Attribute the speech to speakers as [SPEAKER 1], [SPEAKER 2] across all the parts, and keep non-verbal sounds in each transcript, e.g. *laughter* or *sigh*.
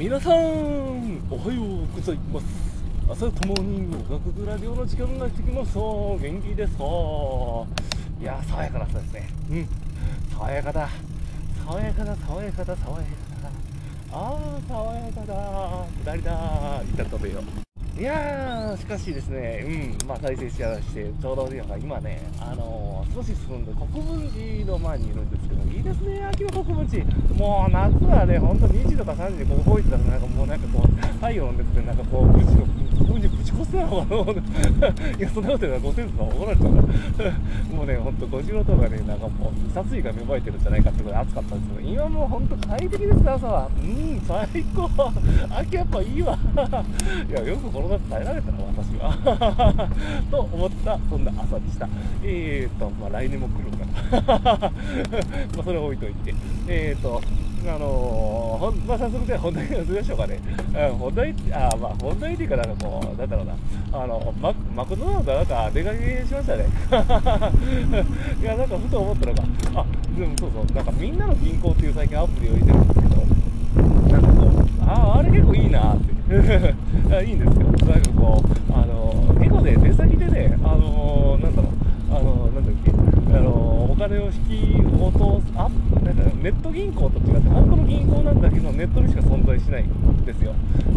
[SPEAKER 1] 皆さんおはようございます。朝ともにおがくラジオの時間がしてきました元気ですか？いや爽やかな朝ですね。うん。爽やかだ。爽やかだ爽やかだ爽やかだ。ああ爽やかだ。下りだいったとべよう。いやー、しかしですね、うん、まあ、再生しやして、ちょうど今ね、あのー、少し進んで国分寺の前にいるんですけど、いいですね、秋の国分寺。もう夏はね、ほんと2時とか3時にここ動いてたら、なんかもうなんかこう、太陽の熱でなんかこう、ぶち、ぶち、ぶちこすなのかな *laughs* いや、そんなこと言ったらご先祖さん怒られちゃうから。*laughs* もうね、ほんと、五次郎とかね、なんかもう、殺意が芽生えてるんじゃないかってぐらい暑かったんですけど、今もうほんと快適ですね、朝は。うん、最高。*laughs* 秋やっぱいいわ。いや、よくこの夏耐えられたの、私は。*laughs* と思った、そんな朝でした。えーと、まあ来年も来るかな。*laughs* まあそれは置いといて。えーと、あのー、まあ、早速じゃあ本題に移りましょうかね。うん、本題、あ、まあ、本題っていうか、なんかこう、なんだろうな、あの、ママクドナルドなんか出かけしましたね。*laughs* いや、なんかふと思ったのが、あ、でもそうそう、なんかみんなの銀行っていう最近アプリを入れてるんですけど、なんかこう、ああ、あれ結構いいなって。*laughs* いいんですよ。なんかこう、あの、結構ね、出先でね、あの、なんだろう、あの、なんだっけ、あの、お金を引き落とす、あ、なんかネット銀行と違って、本当の銀行なんだけど、ネットにしか存在しないんですよ。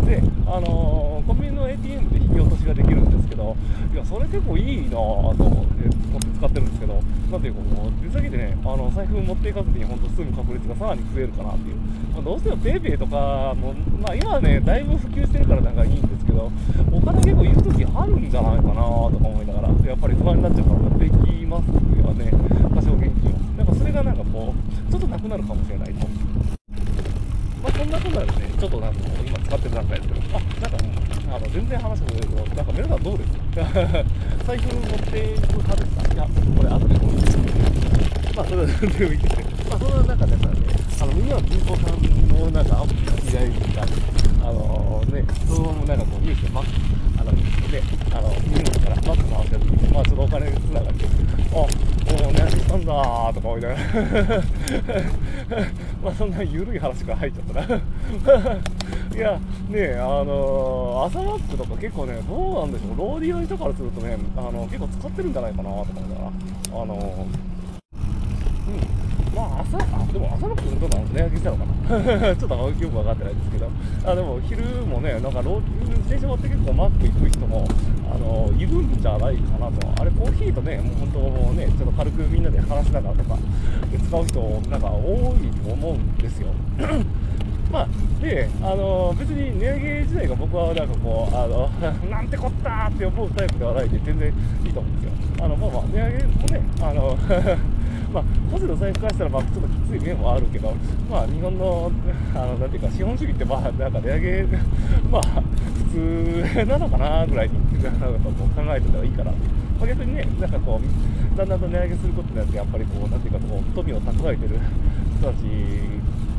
[SPEAKER 1] で、あの、コンビニの ATM でができるんですけど、いや、それ結構いいなぁと思って使ってるんですけど、なんていうか、もう、出先でね、あの、財布持っていかずに、本当済む確率がさらに増えるかなっていう。まあ、どうしても PayPay とかも、まあ、今はね、だいぶ普及してるからなんかいいんですけど、お金結構いる時あるんじゃないかなとか思いながら、やっぱり不安になっちゃうから持っていきますよね、多少現金を。なんかそれがなんかこう、ちょっとなくなるかもしれないと。まあ、そんなことなんでね、ちょっとなんか今使ってる段階ですけど、あ、なんか、あの全然話が出るけど、なんか皆さんどうです。か財布持っていく派ですか？いや、これ後でこう。まあ、それは全然いいです、まあ、そんな中でさ、ね、あの、みんなは銀行さんのなんかアプリが依頼とか、あのー、ね、そのままなんかこうニュースでマック、あの、ね、あの、ニュースからマック回してるときまあ、ちょっとお金つながって、あ、もう値上げしたんだーとか思いな。が *laughs* らまあ、そんな緩い話から入っちゃったな。*laughs* いや、ねあのー、朝マックとか結構ね、どうなんでしょう、ローディーの人からするとね、あの結構使ってるんじゃないかなと思いな。がら、あのー、うん、まあ朝、あ、でも朝マックどうなの値上げしたのかな。*laughs* ちょっとよく分かってないですけど、あでも昼もね、なんかロー自転車持って結構マック行く人も、あのいるんじゃないかなと、あれコーヒーとね、もう本当ね、ちょっと軽くみんなで話しながらとか、使う人、なんか多いと思うんですよ。*clears throat* まあ、で、あの別に値上げ自体が僕はなんかこう、あの *laughs* なんてこったって思うタイプではないんで、全然いいと思うんですよ。あのまあまあ、値上げもね、あの *laughs* まあ、個人の財布からしたら、まあ、ちょっときつい面もあるけど、まあ、日本の、あの、なんていうか、資本主義って、まあ、なんか値上げ、まあ、普通なのかな、ぐらいに、なんかこう考えてたらいいかなって。まあ、逆にね、なんかこう、だんだんと値上げすることによって、やっぱりこう、なんていうか、こう、富を蓄えてる人たち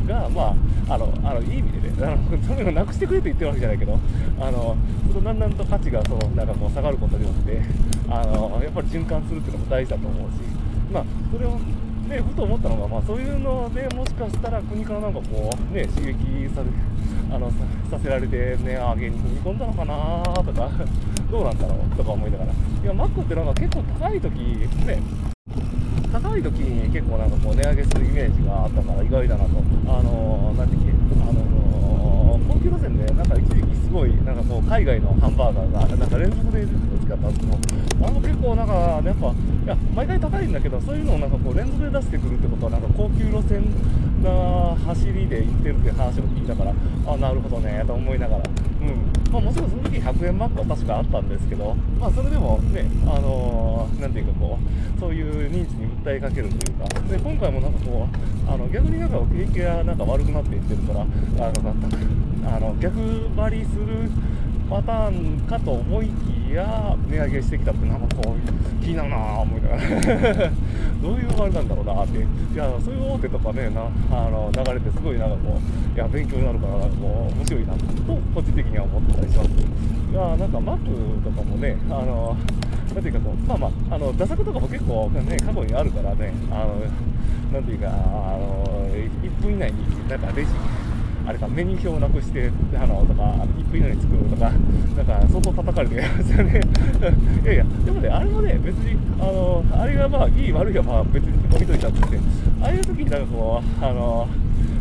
[SPEAKER 1] が、まあ、あの、あのいい意味でね、あの富をなくしてくれと言ってるわけじゃないけど、あの、そのだんだんと価値が、その、なんかこう、下がることによって、あの、やっぱり循環するっていうのも大事だと思うし、まあ、それをね、ふと思ったのが、まあ、そういうのでもしかしたら国からなんかこう、ね、刺激されあのさせられて、ね、上げに踏み込んだのかなとか、*laughs* どうなんだろうとか思いながら、いや、マックってなんか結構高い時ね、高い時に結構なんかこう値上げするイメージがあったから意外だなと、あのー、なんていうっけ、あのー、高級路線でなんか一時ごい、なんかこう海外のハンバーガーがなんか連続で出てた時あったんですけど、あの結構なんか、やっぱ、いや、毎回高いんだけど、そういうのをなんかこう連続で出してくるってことは、なんか高級路線な走りで行ってるって話を聞いたから、あ、なるほどね、と思いながら、うん。まあ、もちろんその時100円マックは確かあったんですけど、まあ、それでもね、あのー、なんていうかこう、そういう認知に訴えかけるというか、で、今回もなんかこう、あの、逆になんか景気がなんか悪くなっていってるから、あの、なんか、あの、逆張りするパターンかと思いきや、値上げしてきたって、なんかこう、気になるなぁ、思いながら *laughs* どういうあれなんだろうなって、いや、そういう大手とかね、なあの流れてすごいなんかこう、いや、勉強になるから、なんかこう、面白いなと、個人的には思ってたりします。いや、なんかマックとかもね、あの、なんていうかこう、まあまあ、あの、打作とかも結構ね、過去にあるからね、あの、なんていうか、あの、1分以内に、なんかレジ、あれかメニュー表をなくしてあのとか1分以内に作るとかなんか相当叩かれてるますよね。*laughs* いやいやでもねあれもね別にあのあれがまあいい悪いはまあ別に置いといたっててああいう時になんかこうあの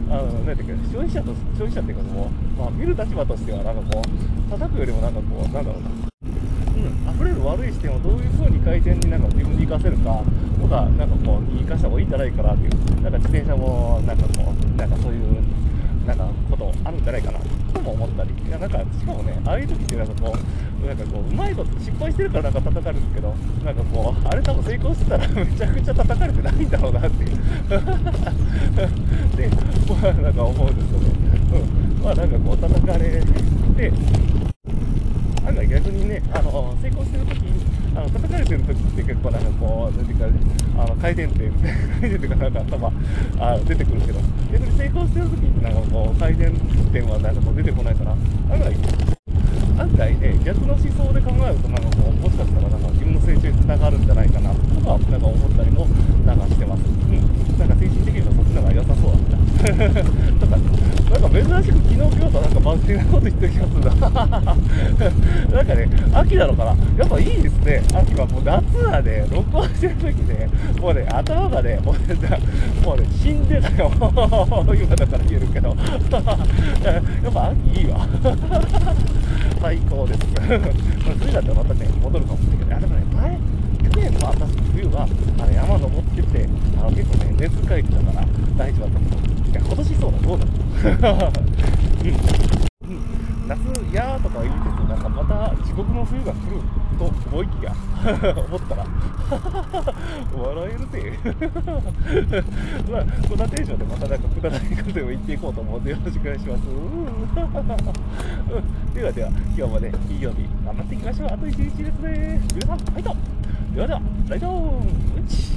[SPEAKER 1] あのなんていうか消費者と消費者っていうかもう、まあ、見る立場としてはなんかこう叩くよりもなんかこうなんだろうな。うん溢れる悪い視点をどういうふうに改善になんか自分で活かせるかとかなんかこう生かした方がいいんじゃないかなっていうなんか自転車もなんかこうなんかそういうなんかことあるんじゃないかなとも思ったりいやなんかしかもねああいう時ってなんかこうなんかこううまいこと失敗してるからなんか叩かれるんですけどなんかこうあれ多分成功してたら *laughs* めちゃくちゃ叩かれてないんだろうなっていう。*laughs* でまあなんか思うんですよね、うん、まあなんかこう叩かれてなんか逆にねあの成功してる時あの叩かれてる時って結構なんかこうなんていうかあの回転点回転点がなんか頭あ出てくるけど逆に成功してる時ってなんかこう回転点はなんかこう出てこないから案外案外ね逆の思想で考えるとなんかこうもしかしたらなんか自分の成長につながるんじゃないかなとかなんか思ったりもなんかしてます。うん、なんか精神的にはそっちの方が良さそうだった。とかなんか珍しく昨日今日となんか真面目なこと言ってる気がするな。なんかね秋なのかなやっぱいいですね。秋はもう夏はね録音してる時ねもうね頭がねもうねもうね死んでたよ。今だから言えるけどやっぱ秋いいわ。最高です。*laughs* 冬だったらまたね、戻るかもしれないけど、あでもね、前、去年の私、冬は、あの山登ってて、あの結構ね、熱回復だから大丈夫だったけど、いや、今年そうだ、どうだう。う *laughs* ん夏やーとか言いつつなんかまた地獄の冬が来ると思いきや *laughs* 思ったら *laughs* 笑えるぜ。*laughs* まあこんなテンションでまたなんかくだらないことでも言っていこうと思うんでよろしくお願いします。ではでは今日もね金曜日頑張っていきましょう。あと1日ですね。皆さんファイトではではライドうんち